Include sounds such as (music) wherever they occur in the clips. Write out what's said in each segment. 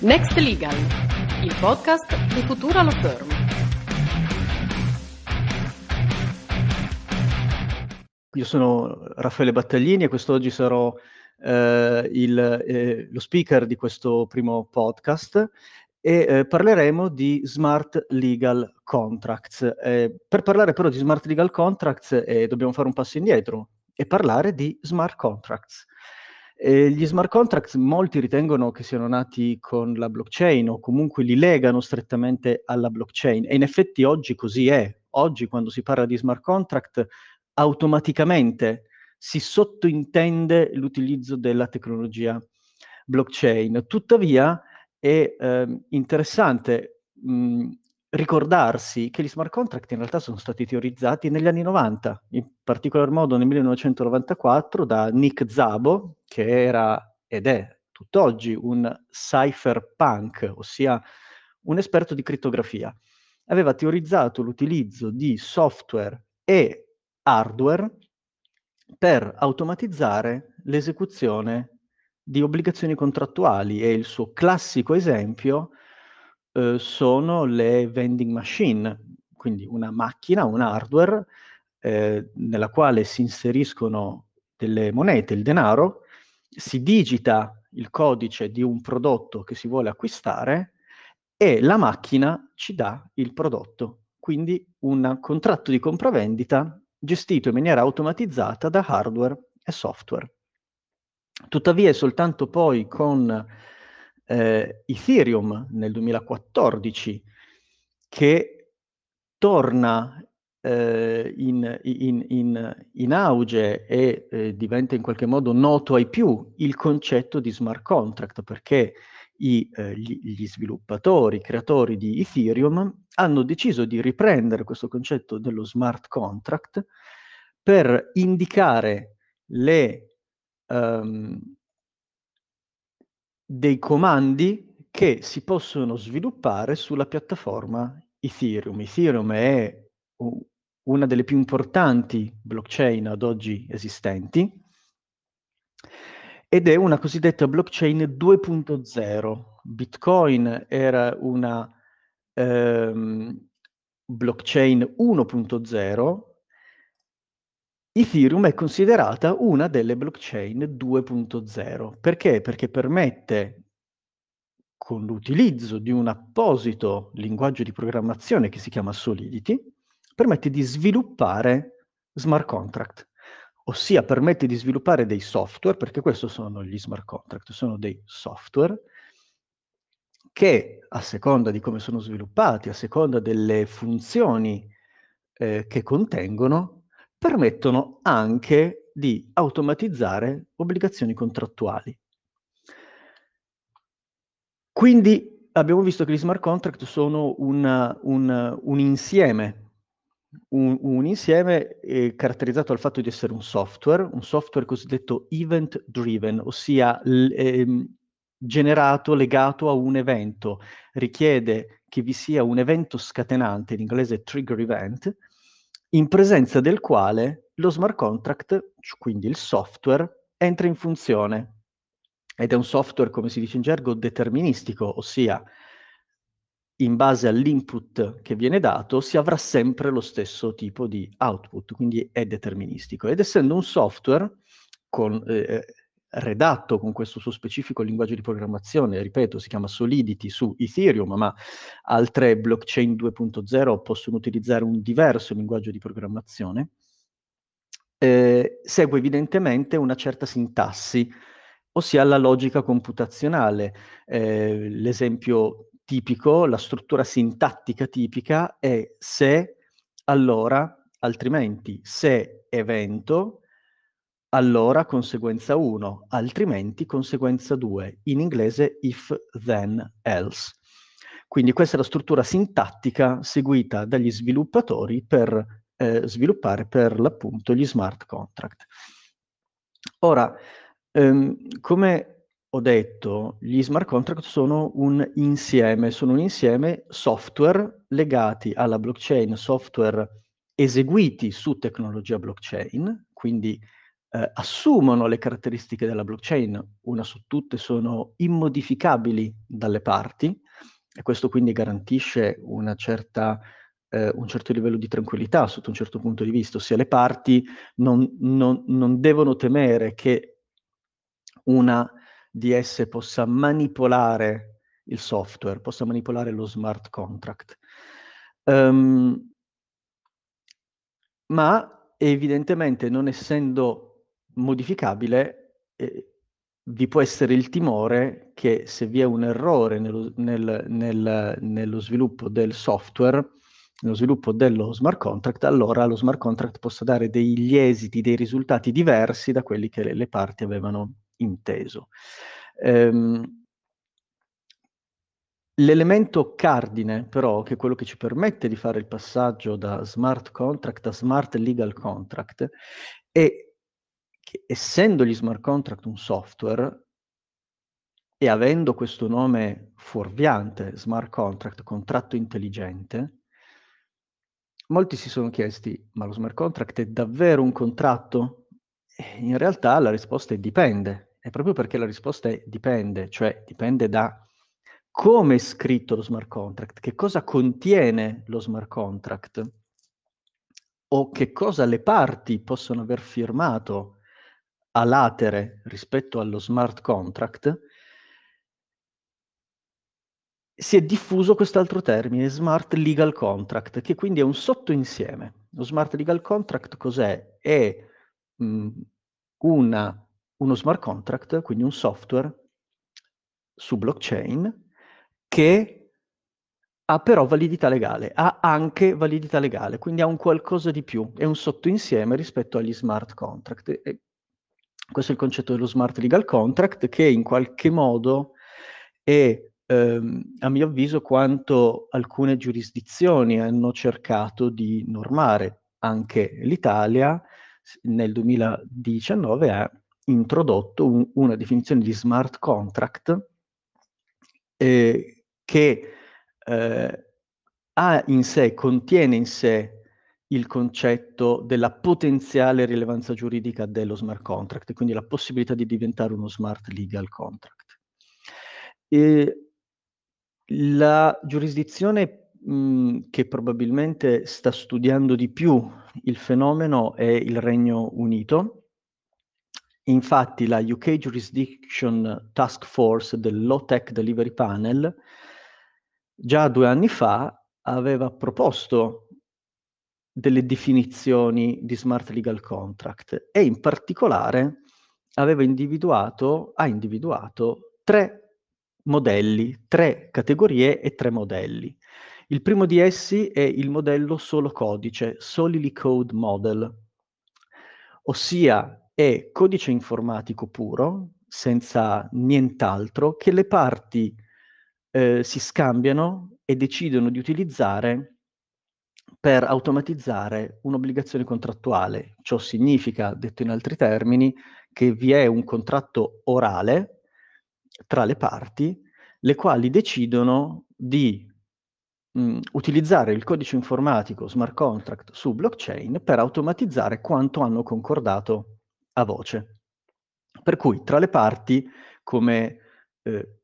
Next Legal, il podcast di Futura Law Firm. Io sono Raffaele Battaglini e quest'oggi sarò eh, il, eh, lo speaker di questo primo podcast e eh, parleremo di Smart Legal Contracts. Eh, per parlare però di Smart Legal Contracts eh, dobbiamo fare un passo indietro e parlare di Smart Contracts. Eh, gli smart contracts molti ritengono che siano nati con la blockchain o comunque li legano strettamente alla blockchain e in effetti oggi così è. Oggi quando si parla di smart contract automaticamente si sottointende l'utilizzo della tecnologia blockchain. Tuttavia è eh, interessante mh, ricordarsi che gli smart contract in realtà sono stati teorizzati negli anni 90, in particolar modo nel 1994 da Nick Zabo, che era ed è tutt'oggi un cypherpunk, ossia un esperto di crittografia. Aveva teorizzato l'utilizzo di software e hardware per automatizzare l'esecuzione di obbligazioni contrattuali e il suo classico esempio eh, sono le vending machine, quindi una macchina, un hardware eh, nella quale si inseriscono delle monete, il denaro, si digita il codice di un prodotto che si vuole acquistare e la macchina ci dà il prodotto. Quindi un contratto di compravendita gestito in maniera automatizzata da hardware e software. Tuttavia è soltanto poi con eh, Ethereum nel 2014 che torna eh, in, in, in, in, auge e eh, diventa in qualche modo noto ai più il concetto di smart contract perché i, eh, gli, gli, sviluppatori, i creatori di Ethereum hanno deciso di riprendere questo concetto dello smart contract per indicare le, um, dei comandi che si possono sviluppare sulla piattaforma Ethereum. Ethereum è una delle più importanti blockchain ad oggi esistenti ed è una cosiddetta blockchain 2.0. Bitcoin era una ehm, blockchain 1.0, Ethereum è considerata una delle blockchain 2.0. Perché? Perché permette, con l'utilizzo di un apposito linguaggio di programmazione che si chiama Solidity, permette di sviluppare smart contract, ossia permette di sviluppare dei software, perché questi sono gli smart contract, sono dei software che a seconda di come sono sviluppati, a seconda delle funzioni eh, che contengono, permettono anche di automatizzare obbligazioni contrattuali. Quindi abbiamo visto che gli smart contract sono una, un, un, insieme, un, un insieme eh, caratterizzato dal fatto di essere un software, un software cosiddetto event driven, ossia l, eh, generato, legato a un evento, richiede che vi sia un evento scatenante, in inglese trigger event, in presenza del quale lo smart contract, quindi il software, entra in funzione. Ed è un software, come si dice in gergo, deterministico, ossia in base all'input che viene dato si avrà sempre lo stesso tipo di output, quindi è deterministico. Ed essendo un software con eh, redatto con questo suo specifico linguaggio di programmazione, ripeto, si chiama Solidity su Ethereum, ma altre blockchain 2.0 possono utilizzare un diverso linguaggio di programmazione, eh, segue evidentemente una certa sintassi, ossia la logica computazionale. Eh, l'esempio tipico, la struttura sintattica tipica è se, allora, altrimenti, se evento, allora conseguenza 1, altrimenti conseguenza 2, in inglese if then else. Quindi questa è la struttura sintattica seguita dagli sviluppatori per eh, sviluppare per l'appunto gli smart contract. Ora, ehm, come ho detto, gli smart contract sono un insieme, sono un insieme software legati alla blockchain, software eseguiti su tecnologia blockchain, quindi eh, assumono le caratteristiche della blockchain, una su tutte sono immodificabili dalle parti e questo quindi garantisce certa, eh, un certo livello di tranquillità sotto un certo punto di vista, ossia le parti non, non, non devono temere che una di esse possa manipolare il software, possa manipolare lo smart contract. Um, ma evidentemente non essendo modificabile, eh, vi può essere il timore che se vi è un errore nello, nel, nel, nello sviluppo del software, nello sviluppo dello smart contract, allora lo smart contract possa dare degli esiti, dei risultati diversi da quelli che le, le parti avevano inteso. Um, L'elemento cardine, però, che è quello che ci permette di fare il passaggio da smart contract a smart legal contract, è che essendo gli smart contract un software e avendo questo nome fuorviante, smart contract, contratto intelligente, molti si sono chiesti, ma lo smart contract è davvero un contratto? E in realtà la risposta è dipende, è proprio perché la risposta è dipende, cioè dipende da come è scritto lo smart contract, che cosa contiene lo smart contract o che cosa le parti possono aver firmato a latere rispetto allo smart contract, si è diffuso quest'altro termine, smart legal contract, che quindi è un sottoinsieme. Lo smart legal contract cos'è? È mh, una, uno smart contract, quindi un software su blockchain, che ha però validità legale, ha anche validità legale, quindi ha un qualcosa di più, è un sottoinsieme rispetto agli smart contract. E questo è il concetto dello smart legal contract che in qualche modo è, ehm, a mio avviso, quanto alcune giurisdizioni hanno cercato di normare. Anche l'Italia nel 2019 ha introdotto un, una definizione di smart contract eh, che eh, ha in sé, contiene in sé il concetto della potenziale rilevanza giuridica dello smart contract, quindi la possibilità di diventare uno smart legal contract. E la giurisdizione mh, che probabilmente sta studiando di più il fenomeno è il Regno Unito. Infatti la UK Jurisdiction Task Force del Law Tech Delivery Panel già due anni fa aveva proposto delle definizioni di smart legal contract e in particolare aveva individuato, ha individuato tre modelli, tre categorie e tre modelli. Il primo di essi è il modello solo codice, solely code model, ossia è codice informatico puro, senza nient'altro, che le parti eh, si scambiano e decidono di utilizzare per automatizzare un'obbligazione contrattuale. Ciò significa, detto in altri termini, che vi è un contratto orale tra le parti, le quali decidono di mh, utilizzare il codice informatico smart contract su blockchain per automatizzare quanto hanno concordato a voce. Per cui tra le parti, come eh,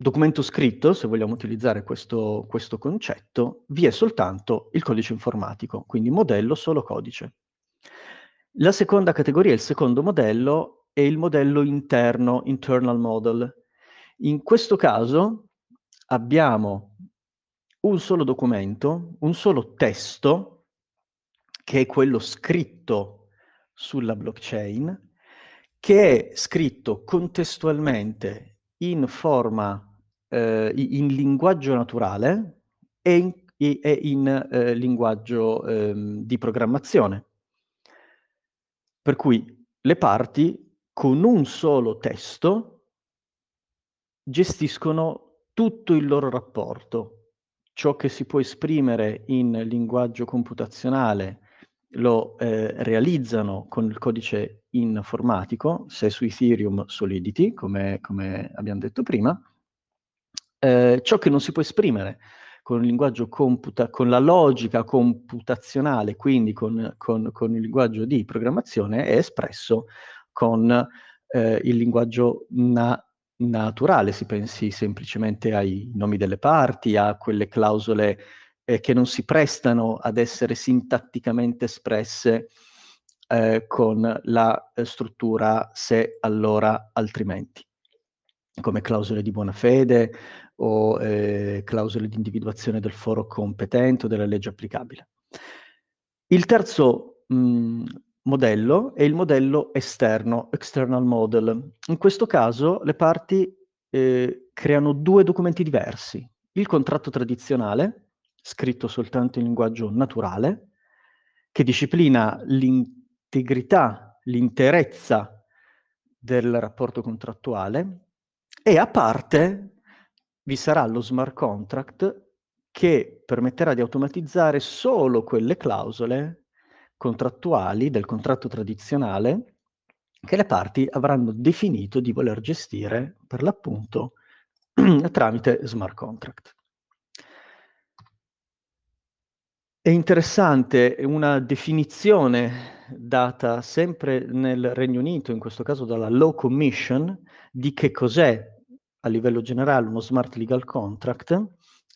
documento scritto, se vogliamo utilizzare questo, questo concetto, vi è soltanto il codice informatico, quindi modello solo codice. La seconda categoria, il secondo modello, è il modello interno, internal model. In questo caso abbiamo un solo documento, un solo testo, che è quello scritto sulla blockchain, che è scritto contestualmente in forma eh, in linguaggio naturale e in, e in eh, linguaggio ehm, di programmazione. Per cui le parti con un solo testo gestiscono tutto il loro rapporto. Ciò che si può esprimere in linguaggio computazionale lo eh, realizzano con il codice informatico, se su Ethereum Solidity, come, come abbiamo detto prima, eh, ciò che non si può esprimere con il linguaggio computa, con la logica computazionale, quindi con, con, con il linguaggio di programmazione, è espresso con eh, il linguaggio na- naturale, si pensi semplicemente ai nomi delle parti, a quelle clausole eh, che non si prestano ad essere sintatticamente espresse eh, con la struttura se, allora, altrimenti, come clausole di buona fede o eh, clausole di individuazione del foro competente o della legge applicabile. Il terzo mh, modello è il modello esterno, external model. In questo caso le parti eh, creano due documenti diversi. Il contratto tradizionale, scritto soltanto in linguaggio naturale, che disciplina l'integrità, l'interezza del rapporto contrattuale, e a parte vi sarà lo smart contract che permetterà di automatizzare solo quelle clausole contrattuali del contratto tradizionale che le parti avranno definito di voler gestire per l'appunto (clears throat) tramite smart contract. È interessante una definizione data sempre nel Regno Unito, in questo caso dalla Law Commission, di che cos'è a livello generale uno smart legal contract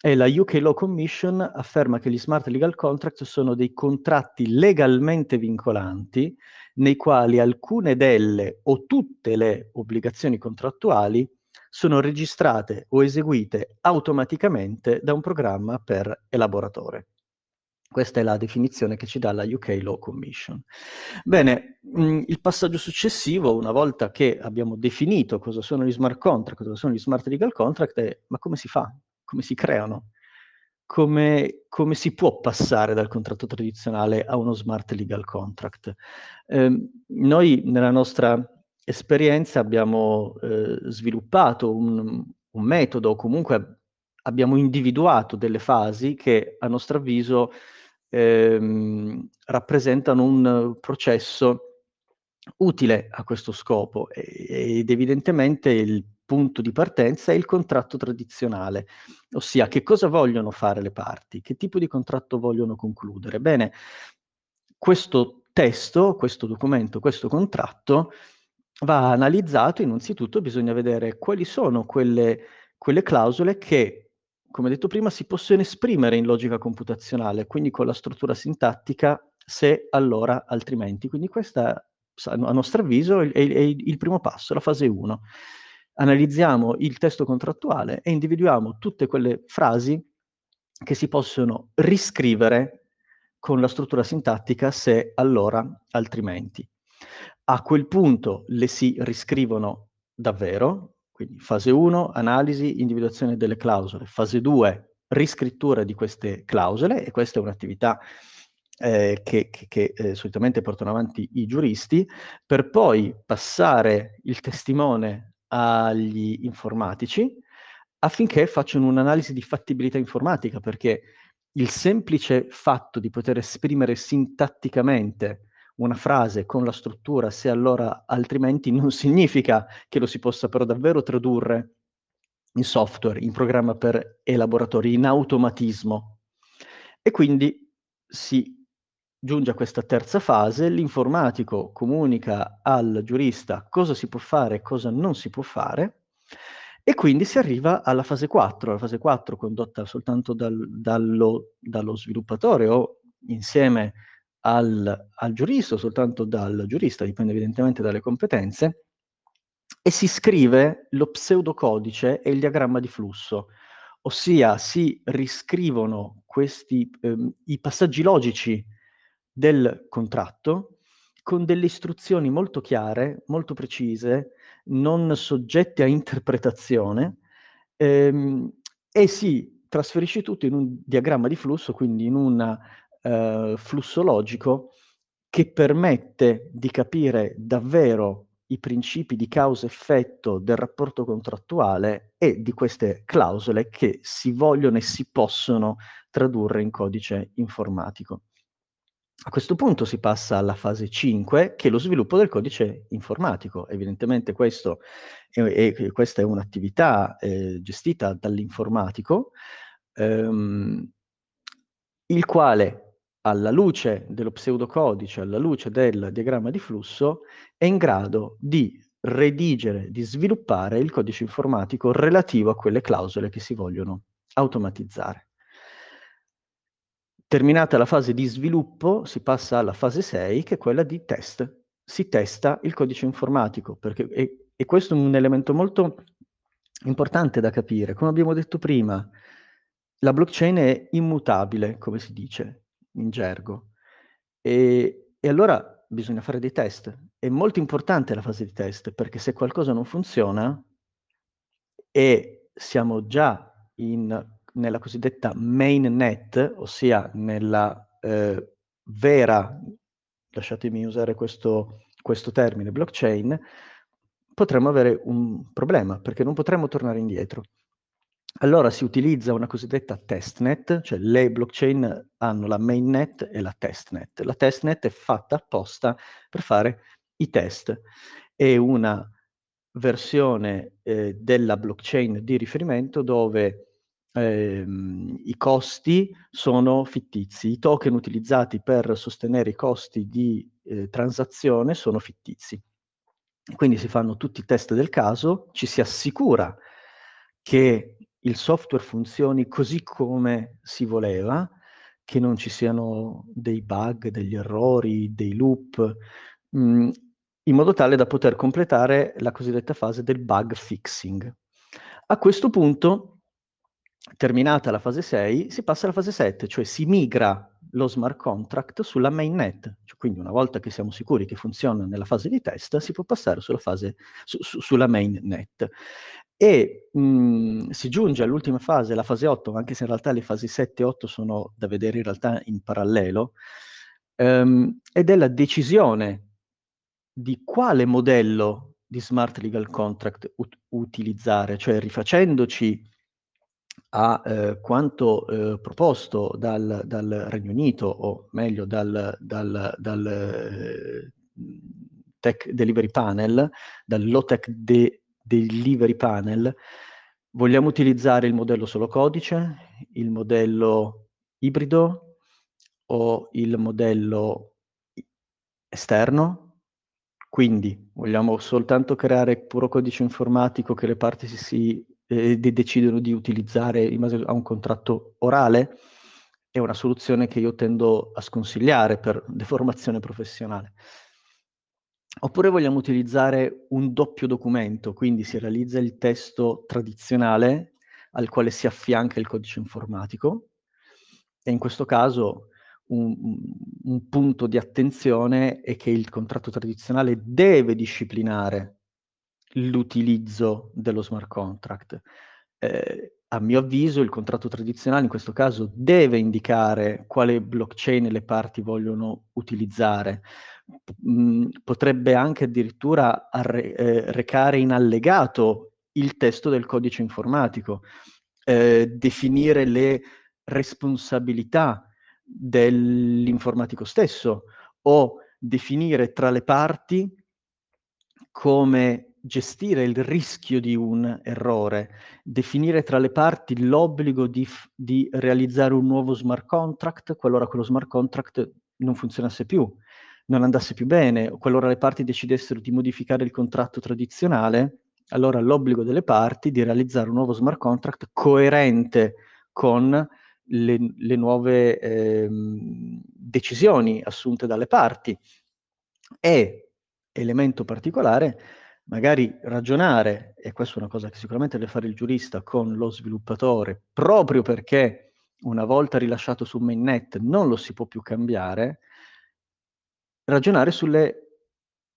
e la UK Law Commission afferma che gli smart legal contract sono dei contratti legalmente vincolanti nei quali alcune delle o tutte le obbligazioni contrattuali sono registrate o eseguite automaticamente da un programma per elaboratore. Questa è la definizione che ci dà la UK Law Commission. Bene, mh, mm, il passaggio successivo, una volta che abbiamo definito cosa sono gli smart contract, cosa sono gli smart legal contract, è ma come si fa? Come si creano? Come, come si può passare dal contratto tradizionale a uno smart legal contract? Eh, noi nella nostra esperienza abbiamo eh, sviluppato un, un metodo, o comunque abbiamo individuato delle fasi che a nostro avviso ehm, rappresentano un processo utile a questo scopo ed evidentemente il punto di partenza è il contratto tradizionale, ossia che cosa vogliono fare le parti, che tipo di contratto vogliono concludere. Bene, questo testo, questo documento, questo contratto va analizzato, innanzitutto bisogna vedere quali sono quelle, quelle clausole che come detto prima, si possono esprimere in logica computazionale, quindi con la struttura sintattica se, allora, altrimenti. Quindi questa, a nostro avviso, è, il primo passo, la fase 1. Analizziamo il testo contrattuale e individuiamo tutte quelle frasi che si possono riscrivere con la struttura sintattica se, allora, altrimenti. A quel punto le si riscrivono davvero, quindi fase 1, analisi, individuazione delle clausole. Fase 2, riscrittura di queste clausole, e questa è un'attività eh, che, che, che eh, solitamente portano avanti i giuristi, per poi passare il testimone agli informatici affinché facciano un'analisi di fattibilità informatica, perché il semplice fatto di poter esprimere sintatticamente una frase con la struttura se allora altrimenti non significa che lo si possa però davvero tradurre in software, in programma per elaboratori, in automatismo. E quindi si giunge a questa terza fase, l'informatico comunica al giurista cosa si può fare e cosa non si può fare, e quindi si arriva alla fase 4, la fase 4 condotta soltanto dal, dallo, dallo sviluppatore o insieme al, al giurista o soltanto dal giurista, dipende evidentemente dalle competenze, e si scrive lo pseudocodice e il diagramma di flusso, ossia si riscrivono questi, ehm, i passaggi logici del contratto con delle istruzioni molto chiare, molto precise, non soggette a interpretazione, ehm, e si trasferisce tutto in un diagramma di flusso, quindi in una eh, flusso logico che permette di capire davvero i principi di causa-effetto del rapporto contrattuale e di queste clausole che si vogliono e si possono tradurre in codice informatico. A questo punto si passa alla fase 5, che è lo sviluppo del codice informatico. Evidentemente è, è, questa è un'attività eh, gestita dall'informatico, ehm, il quale alla luce dello pseudocodice, alla luce del diagramma di flusso, è in grado di redigere, di sviluppare il codice informatico relativo a quelle clausole che si vogliono automatizzare. Terminata la fase di sviluppo, si passa alla fase 6, che è quella di test. Si testa il codice informatico, perché, e, e questo è un elemento molto importante da capire. Come abbiamo detto prima, la blockchain è immutabile, come si dice in gergo. E, e allora bisogna fare dei test. È molto importante la fase di test, perché se qualcosa non funziona e siamo già in, nella cosiddetta mainnet, ossia nella eh, vera, lasciatemi usare questo, questo termine, blockchain, potremmo avere un problema, perché non potremmo tornare indietro. Allora si utilizza una cosiddetta testnet, cioè le blockchain hanno la mainnet e la testnet. La testnet è fatta apposta per fare i test. È una versione eh, della blockchain di riferimento dove ehm, i costi sono fittizi, i token utilizzati per sostenere i costi di eh, transazione sono fittizi. Quindi si fanno tutti i test del caso, ci si assicura che il software funzioni così come si voleva, che non ci siano dei bug, degli errori, dei loop, mh, mm, in modo tale da poter completare la cosiddetta fase del bug fixing. A questo punto, terminata la fase 6, si passa alla fase 7, cioè si migra lo smart contract sulla mainnet. Cioè, quindi una volta che siamo sicuri che funziona nella fase di test, si può passare sulla, fase, su, su, sulla mainnet. E mh, mhmm, si giunge all'ultima fase, la fase 8, anche se in realtà le fasi 7 e 8 sono da vedere in realtà in parallelo, ehm, ed è la decisione di quale modello di smart legal contract ut- utilizzare, cioè rifacendoci a eh, quanto eh, proposto dal, dal, Regno Unito, o meglio dal, dal, dal eh, Tech Delivery Panel, dal Low Tech de- delivery panel, vogliamo utilizzare il modello solo codice, il modello ibrido o il modello esterno? Quindi vogliamo soltanto creare puro codice informatico che le parti si, si eh, decidono di utilizzare in base a un contratto orale? È una soluzione che io tendo a sconsigliare per deformazione professionale. Oppure vogliamo utilizzare un doppio documento, quindi si realizza il testo tradizionale al quale si affianca il codice informatico e in questo caso un, un punto di attenzione è che il contratto tradizionale deve disciplinare l'utilizzo dello smart contract. Eh, a mio avviso il contratto tradizionale in questo caso deve indicare quale blockchain le parti vogliono utilizzare, mh, potrebbe anche addirittura arre- eh, recare in allegato il testo del codice informatico, eh, definire le responsabilità dell'informatico stesso o definire tra le parti come gestire il rischio di un errore, definire tra le parti l'obbligo di, f- di realizzare un nuovo smart contract qualora quello smart contract non funzionasse più non andasse più bene, o qualora le parti decidessero di modificare il contratto tradizionale, allora l'obbligo delle parti di realizzare un nuovo smart contract coerente con le, le nuove eh, decisioni assunte dalle parti. E, elemento particolare, magari ragionare, e questa è una cosa che sicuramente deve fare il giurista con lo sviluppatore, proprio perché una volta rilasciato su mainnet non lo si può più cambiare, ragionare sulle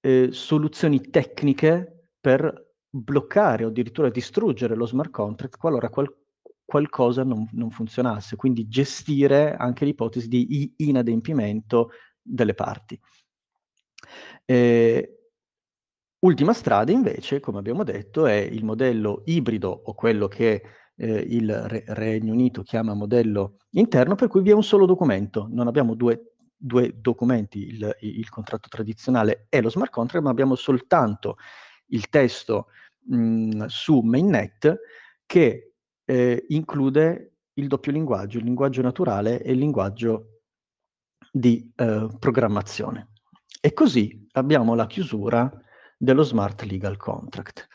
eh, soluzioni tecniche per bloccare o addirittura distruggere lo smart contract qualora qual- qualcosa non, non, funzionasse, quindi gestire anche l'ipotesi di inadempimento delle parti. Eh, ultima strada invece, come abbiamo detto, è il modello ibrido o quello che eh, il Re- Regno Unito chiama modello interno, per cui vi è un solo documento, non abbiamo due due documenti, il, il, contratto tradizionale e lo smart contract, ma abbiamo soltanto il testo mh, su mainnet che eh, include il doppio linguaggio, il linguaggio naturale e il linguaggio di eh, programmazione. E così abbiamo la chiusura dello Smart Legal Contract.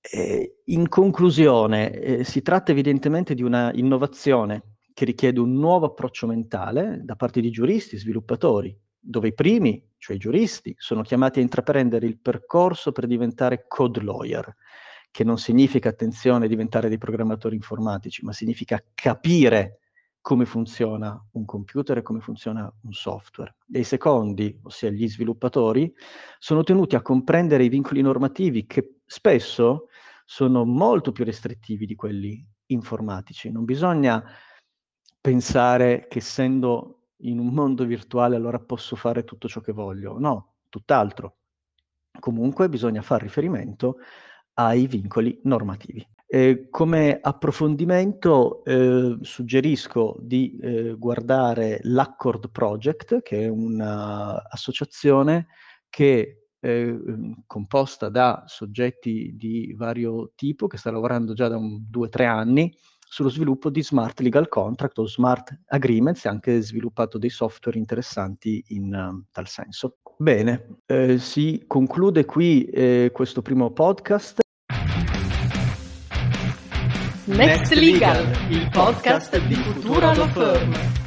Eh, in conclusione, eh, si tratta evidentemente di una innovazione che richiede un nuovo approccio mentale da parte di giuristi, sviluppatori, dove i primi, cioè i giuristi, sono chiamati a intraprendere il percorso per diventare code lawyer, che non significa, attenzione, diventare dei programmatori informatici, ma significa capire come funziona un computer e come funziona un software. E i secondi, ossia gli sviluppatori, sono tenuti a comprendere i vincoli normativi che spesso sono molto più restrittivi di quelli informatici. Non bisogna pensare che essendo in un mondo virtuale allora posso fare tutto ciò che voglio. No, tutt'altro. Comunque bisogna fare riferimento ai vincoli normativi. Eh, come approfondimento eh, suggerisco di eh, guardare l'Accord Project, che è un'associazione che è ehm, composta da soggetti di vario tipo, che sta lavorando già da un, due o tre anni sullo sviluppo di smart legal contract o smart agreements e anche sviluppato dei software interessanti in uh, tal senso. Bene, eh, si conclude qui eh, questo primo podcast. Next Legal, il podcast di Futura Law Firm.